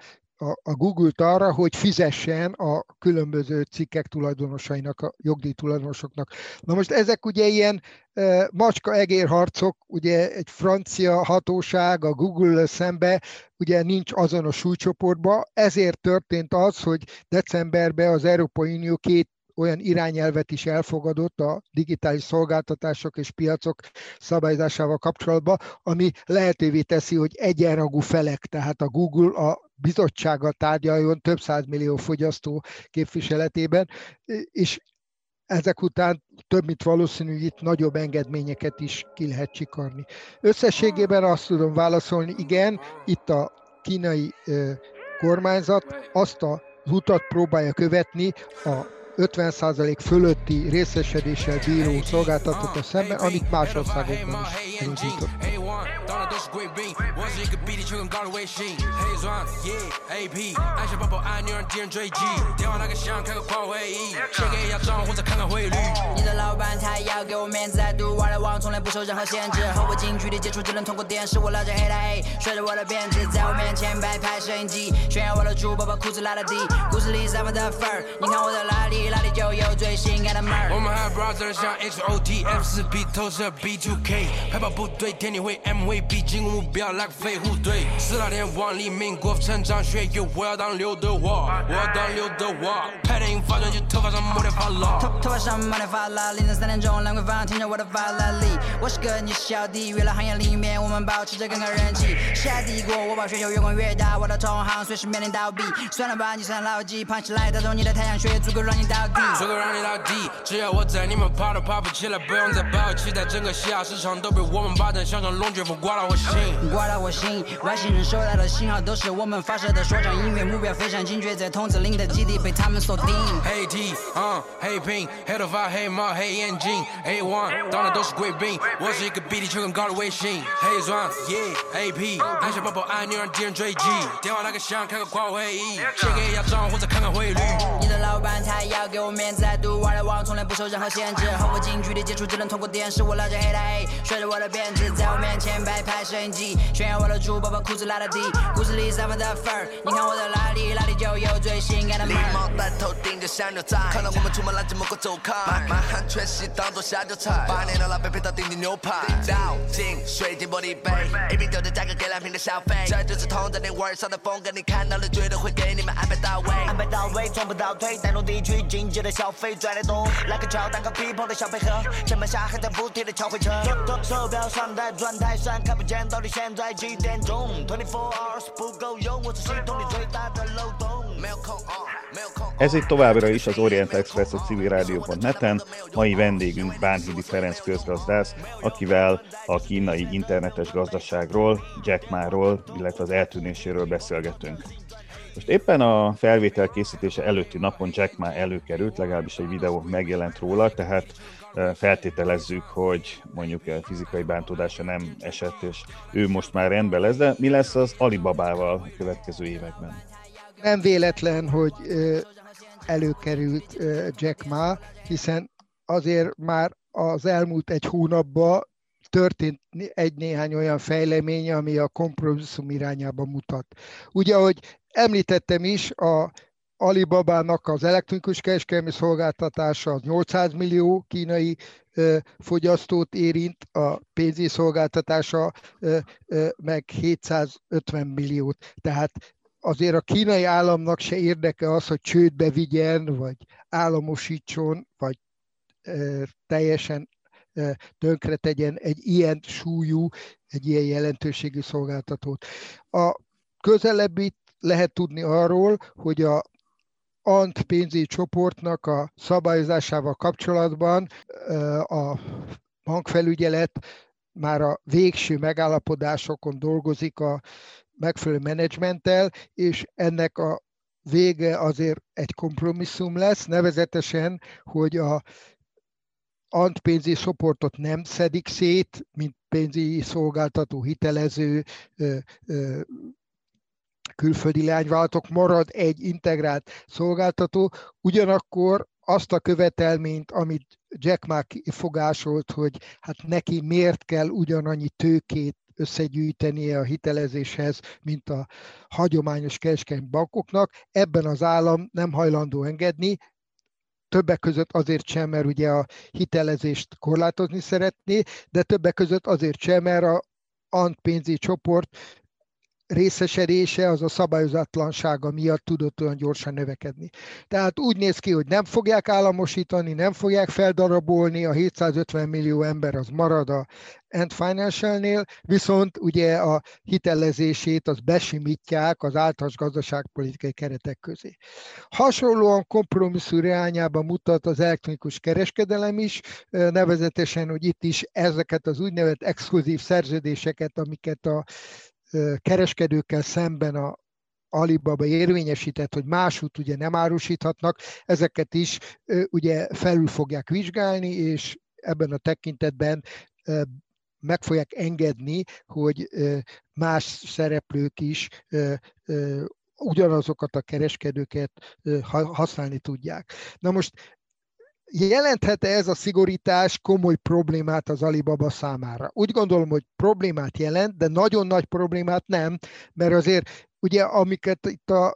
a, Google-t arra, hogy fizessen a különböző cikkek tulajdonosainak, a jogdíj tulajdonosoknak. Na most ezek ugye ilyen e, macska-egérharcok, ugye egy francia hatóság a Google szembe ugye nincs azon a súlycsoportban, ezért történt az, hogy decemberben az Európai Unió két olyan irányelvet is elfogadott a digitális szolgáltatások és piacok szabályzásával kapcsolatban, ami lehetővé teszi, hogy egyenragú felek, tehát a Google a bizottsággal tárgyaljon több millió fogyasztó képviseletében, és ezek után több mint valószínű, itt nagyobb engedményeket is ki lehet csikarni. Összességében azt tudom válaszolni, igen, itt a kínai kormányzat azt a utat próbálja követni a 50%帽黑 amit 你的老板他要给我面子。I do，外来王从来不受任何限制。和我近距离接触，只能通过电视。我拉着黑带，甩着我的辫子，在我面前摆拍摄影机。炫耀我的珠宝，把裤子拉到底。故事里散发的范儿你看我们还 brother 像 H O T F 四 B 投射 B two K，派跑部队天天会 M V B 进攻目标 like 飞虎队。四大天王黎明国成长学友，我要当刘德华，我要当刘德华。拍电影发专辑，头发上抹点发蜡，头头发上抹点发蜡。凌晨三点钟，兰桂坊听着我的法拉利。我是个你小弟，娱乐行业里面我们保持着更高人气。下帝国，我把全球越滚越大，我的同行随时面临倒闭。算了吧，你算老几，胖起来带动你的太阳穴，足够让你倒地。足够让你倒地，只要我在，你们爬都爬不起来，不用再抱期待，整个西亚市场都被我们霸占，像场龙卷风刮到我心，刮到我心。外星人收到的信号都是我们发射的说唱音乐，目标非常精确，在筒子林的基地被他们锁定。黑 T，嗯，黑屏，黑头发，黑毛，黑眼睛，A one，当的都是贵宾，我是一个比地球更高的卫星。黑钻，Yeah，A P，按下宝宝按钮让敌人追击，电话那个响，开个跨国会议，先给一下账户再看看汇率。你的老板他要给我面子，在读外来网从来不受任何限制，和我近距离接触只能通过电视。我拉着黑的 A，甩着我的辫子，在我面前摆拍摄影机，炫耀我的珠宝，把裤子拉到底，故事里散发的粉儿，你看我的哪里，哪里就有最性感的妹礼貌带头顶着小牛仔，看到我们出门拦着门口走开，满满汉全席当做下酒菜，八年的老北配套顶顶牛排，倒进水晶玻璃杯，一瓶酒的价格给两瓶的消费，这就是同在你味儿上的风格，你看到了绝对会给你们安排到位，安排到位，从不倒退，带动地区经济的消费拽得动，来个乔丹和皮蓬的小配合，前门下还在补贴的敲回车，手表上带转台上看不见到底现在几点钟，twenty four hours 不够用，我是系统里最大的漏洞，没有空啊，没有空。 Ez itt továbbra is az Orient Express a civilrádió.net-en. Mai vendégünk Bánhidi Ferenc közgazdász, akivel a kínai internetes gazdaságról, Jack Ma-ról, illetve az eltűnéséről beszélgetünk. Most éppen a felvétel készítése előtti napon Jack Ma előkerült, legalábbis egy videó megjelent róla, tehát feltételezzük, hogy mondjuk fizikai bántódása nem esett, és ő most már rendben lesz, de mi lesz az Alibabával a következő években? Nem véletlen, hogy előkerült Jack Ma, hiszen azért már az elmúlt egy hónapban történt egy-néhány olyan fejlemény, ami a kompromisszum irányába mutat. Ugye, ahogy említettem is, a Alibabának az elektronikus kereskedelmi szolgáltatása az 800 millió kínai fogyasztót érint, a pénzügyi szolgáltatása meg 750 milliót. Tehát azért a kínai államnak se érdeke az, hogy csődbe vigyen, vagy államosítson, vagy teljesen tönkre tegyen egy ilyen súlyú, egy ilyen jelentőségű szolgáltatót. A közelebbit lehet tudni arról, hogy a ANT pénzügyi csoportnak a szabályozásával kapcsolatban a bankfelügyelet már a végső megállapodásokon dolgozik a megfelelő menedzsmenttel, és ennek a vége azért egy kompromisszum lesz, nevezetesen, hogy a ANT pénzügyi csoportot nem szedik szét, mint pénzügyi szolgáltató, hitelező, külföldi leányvállalatok, marad egy integrált szolgáltató, ugyanakkor azt a követelményt, amit Jack Ma fogásolt, hogy hát neki miért kell ugyanannyi tőkét összegyűjtenie a hitelezéshez, mint a hagyományos kereskedelmi bankoknak. Ebben az állam nem hajlandó engedni, többek között azért sem, mert ugye a hitelezést korlátozni szeretné, de többek között azért sem, mert a Ant pénzi csoport részesedése az a szabályozatlansága miatt tudott olyan gyorsan növekedni. Tehát úgy néz ki, hogy nem fogják államosítani, nem fogják feldarabolni, a 750 millió ember az marad a Ant Financial-nél, viszont ugye a hitelezését az besimítják az általános gazdaságpolitikai keretek közé. Hasonlóan kompromisszú irányába mutat az elektronikus kereskedelem is, nevezetesen, hogy itt is ezeket az úgynevezett exkluzív szerződéseket, amiket a kereskedőkkel szemben a Alibaba érvényesített, hogy másút ugye nem árusíthatnak, ezeket is ugye felül fogják vizsgálni, és ebben a tekintetben meg fogják engedni, hogy más szereplők is ugyanazokat a kereskedőket használni tudják. Na most Jelenthet-e ez a szigorítás komoly problémát az Alibaba számára? Úgy gondolom, hogy problémát jelent, de nagyon nagy problémát nem, mert azért ugye amiket itt a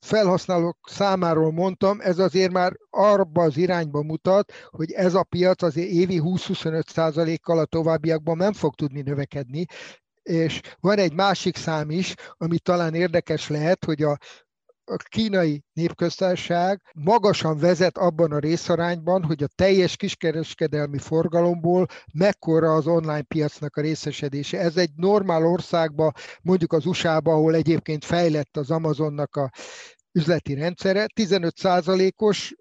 felhasználók számáról mondtam, ez azért már arba az irányba mutat, hogy ez a piac azért évi 20-25% kal a továbbiakban nem fog tudni növekedni, és van egy másik szám is, ami talán érdekes lehet, hogy a a kínai népköztársaság magasan vezet abban a részarányban, hogy a teljes kiskereskedelmi forgalomból mekkora az online piacnak a részesedése. Ez egy normál országban, mondjuk az USA-ban, ahol egyébként fejlett az Amazonnak a üzleti rendszere, 15 százalékos,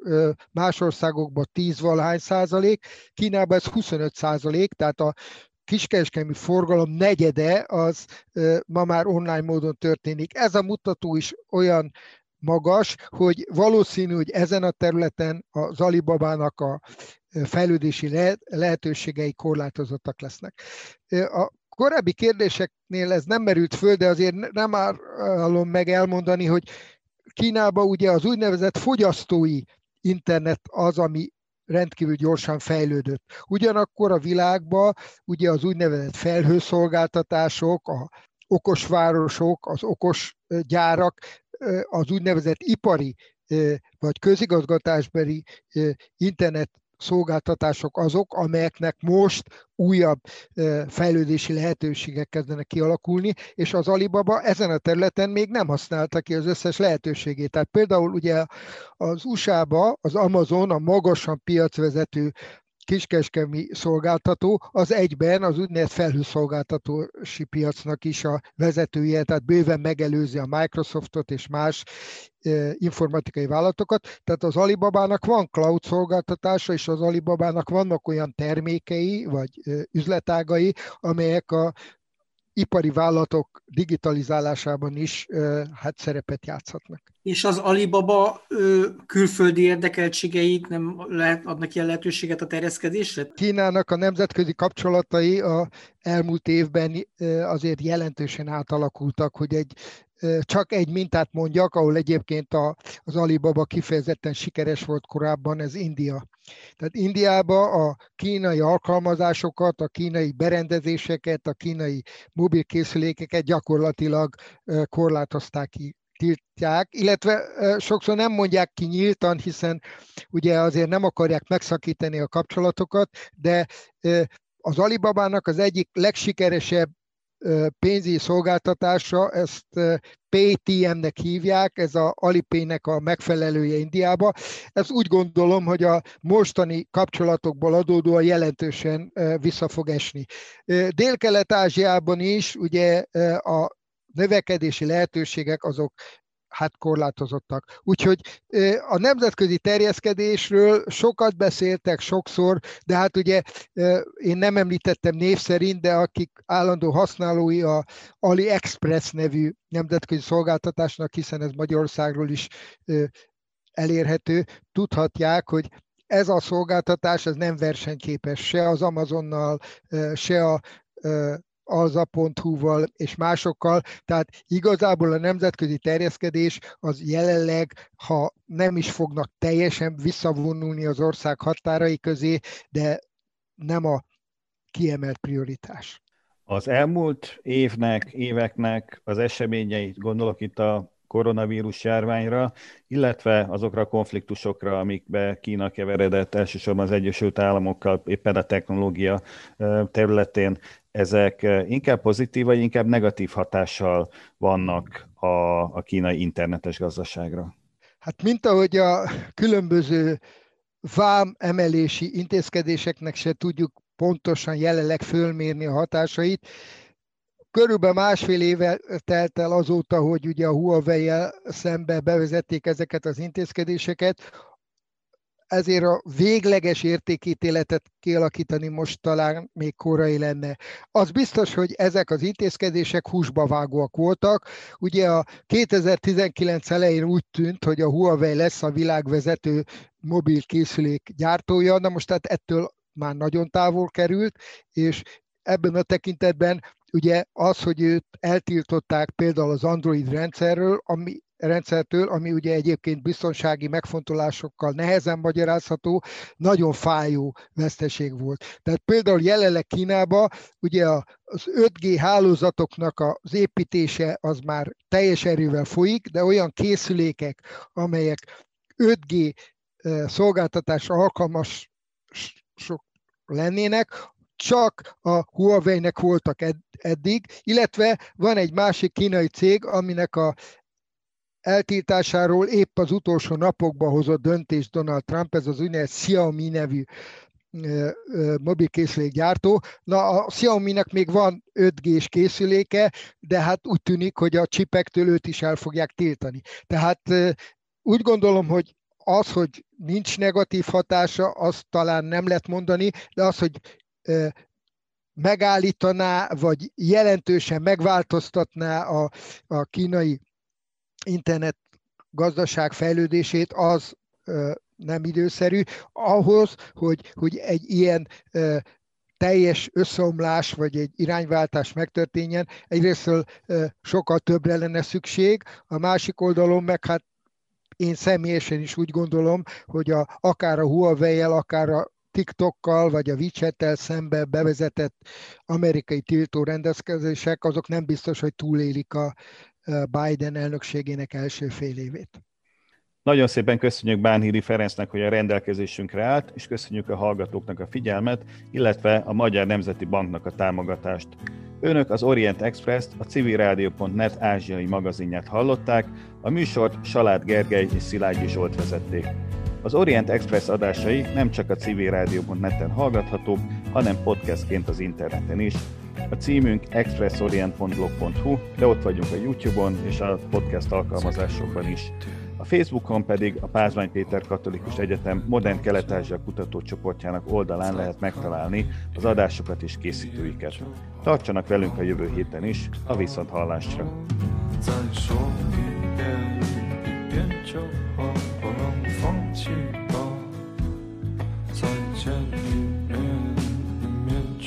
más országokban 10 valahány százalék, Kínában ez 25 százalék, tehát a kiskereskedelmi forgalom negyede az ma már online módon történik. Ez a mutató is olyan magas, hogy valószínű, hogy ezen a területen az Alibabának a fejlődési lehetőségei korlátozottak lesznek. A korábbi kérdéseknél ez nem merült föl, de azért nem állom meg elmondani, hogy Kínában ugye az úgynevezett fogyasztói internet az, ami rendkívül gyorsan fejlődött. Ugyanakkor a világban ugye az úgynevezett felhőszolgáltatások, a okos városok, az okos gyárak az úgynevezett ipari vagy közigazgatásbeli internet szolgáltatások azok, amelyeknek most újabb fejlődési lehetőségek kezdenek kialakulni, és az Alibaba ezen a területen még nem használta ki az összes lehetőségét. Tehát például ugye az USA-ba az Amazon, a magasan piacvezető kiskeskemi szolgáltató, az egyben az úgynevezett felhőszolgáltatósi piacnak is a vezetője, tehát bőven megelőzi a Microsoftot és más informatikai vállalatokat. Tehát az Alibabának van cloud szolgáltatása, és az Alibabának vannak olyan termékei vagy üzletágai, amelyek a ipari vállalatok digitalizálásában is hát szerepet játszhatnak. És az Alibaba külföldi érdekeltségei nem lehet, adnak ilyen lehetőséget a terjeszkedésre? Kínának a nemzetközi kapcsolatai a elmúlt évben azért jelentősen átalakultak, hogy egy csak egy mintát mondjak, ahol egyébként az Alibaba kifejezetten sikeres volt korábban, ez India. Tehát Indiába a kínai alkalmazásokat, a kínai berendezéseket, a kínai mobilkészülékeket gyakorlatilag korlátozták ki tiltják, illetve sokszor nem mondják ki nyíltan, hiszen ugye azért nem akarják megszakítani a kapcsolatokat, de az Alibabának az egyik legsikeresebb pénzügyi szolgáltatása, ezt PTM-nek hívják, ez a Alipay-nek a megfelelője Indiába. Ez úgy gondolom, hogy a mostani kapcsolatokból adódóan jelentősen vissza fog esni. Dél-Kelet-Ázsiában is ugye a növekedési lehetőségek azok hát korlátozottak. Úgyhogy a nemzetközi terjeszkedésről sokat beszéltek sokszor, de hát ugye én nem említettem név szerint, de akik állandó használói a AliExpress nevű nemzetközi szolgáltatásnak, hiszen ez Magyarországról is elérhető, tudhatják, hogy ez a szolgáltatás ez nem versenyképes se az Amazonnal, se a alza.hu-val és másokkal, tehát igazából a nemzetközi terjeszkedés az jelenleg, ha nem is fognak teljesen visszavonulni az ország határai közé, de nem a kiemelt prioritás. Az elmúlt évnek, éveknek az eseményeit, gondolok itt a koronavírus járványra, illetve azokra a konfliktusokra, amikbe Kína keveredett, elsősorban az Egyesült Államokkal, éppen a technológia területén, ezek inkább pozitív, vagy inkább negatív hatással vannak a, a kínai internetes gazdaságra? Hát mint ahogy a különböző vám emelési intézkedéseknek se tudjuk pontosan jelenleg fölmérni a hatásait, Körülbelül másfél éve telt el azóta, hogy ugye a Huawei-el szembe bevezették ezeket az intézkedéseket, ezért a végleges értékítéletet kialakítani most talán még korai lenne. Az biztos, hogy ezek az intézkedések húsba vágóak voltak. Ugye a 2019 elején úgy tűnt, hogy a Huawei lesz a világvezető mobil készülék gyártója, na most tehát ettől már nagyon távol került, és ebben a tekintetben ugye az, hogy őt eltiltották például az Android rendszerről, ami, rendszertől, ami ugye egyébként biztonsági megfontolásokkal nehezen magyarázható, nagyon fájó veszteség volt. Tehát például jelenleg Kínában ugye az 5G hálózatoknak az építése az már teljes erővel folyik, de olyan készülékek, amelyek 5G szolgáltatás alkalmas sok lennének, csak a Huawei-nek voltak eddig, illetve van egy másik kínai cég, aminek a eltiltásáról épp az utolsó napokban hozott döntés Donald Trump, ez az úgynevezett Xiaomi nevű mobilkészülékgyártó. Na, a Xiaomi-nek még van 5G-s készüléke, de hát úgy tűnik, hogy a csipektől őt is el fogják tiltani. Tehát úgy gondolom, hogy az, hogy nincs negatív hatása, azt talán nem lehet mondani, de az, hogy megállítaná, vagy jelentősen megváltoztatná a, a kínai internet gazdaság fejlődését, az nem időszerű. Ahhoz, hogy, hogy egy ilyen teljes összeomlás vagy egy irányváltás megtörténjen, egyrésztől sokkal többre lenne szükség, a másik oldalon meg hát én személyesen is úgy gondolom, hogy a, akár a Huawei-el, akár a TikTokkal vagy a WeChat-tel szembe bevezetett amerikai tiltó rendezkezések, azok nem biztos, hogy túlélik a Biden elnökségének első fél évét. Nagyon szépen köszönjük Bánhíri Ferencnek, hogy a rendelkezésünkre állt, és köszönjük a hallgatóknak a figyelmet, illetve a Magyar Nemzeti Banknak a támogatást. Önök az Orient Express-t, a civilrádió.net ázsiai magazinját hallották, a műsort Salát Gergely és Szilágyi Zsolt vezették. Az Orient Express adásai nem csak a civilrádió.net-en hallgathatók, hanem podcastként az interneten is. A címünk expressorient.blog.hu, de ott vagyunk a YouTube-on és a podcast alkalmazásokban is. A Facebookon pedig a Pázmány Péter Katolikus Egyetem Modern Kelet-Ázsia kutatócsoportjának oldalán lehet megtalálni az adásokat és készítőiket. Tartsanak velünk a jövő héten is, a viszont hallásra! 去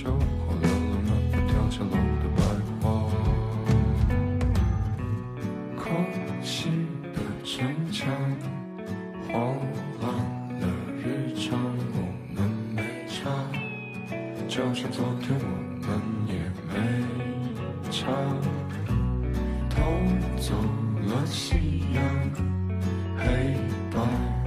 面就化掉了那幅掉下楼的白花。空隙的城墙，晃乱了日常，我们没差，就像昨天我们也没差，偷走了夕阳，黑白。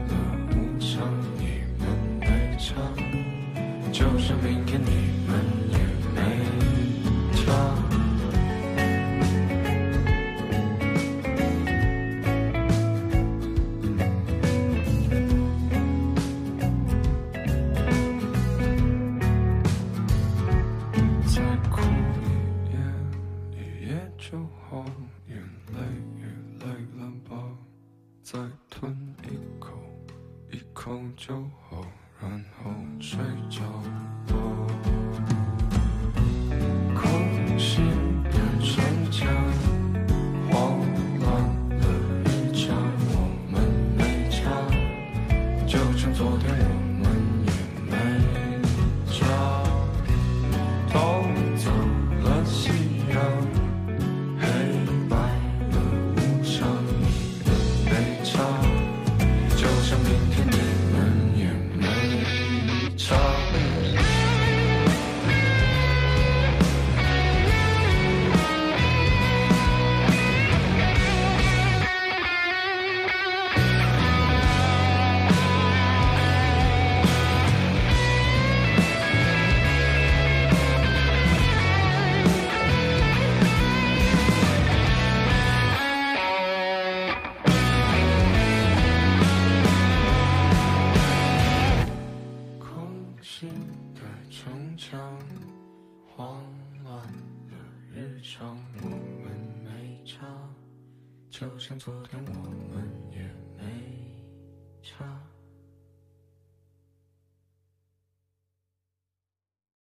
control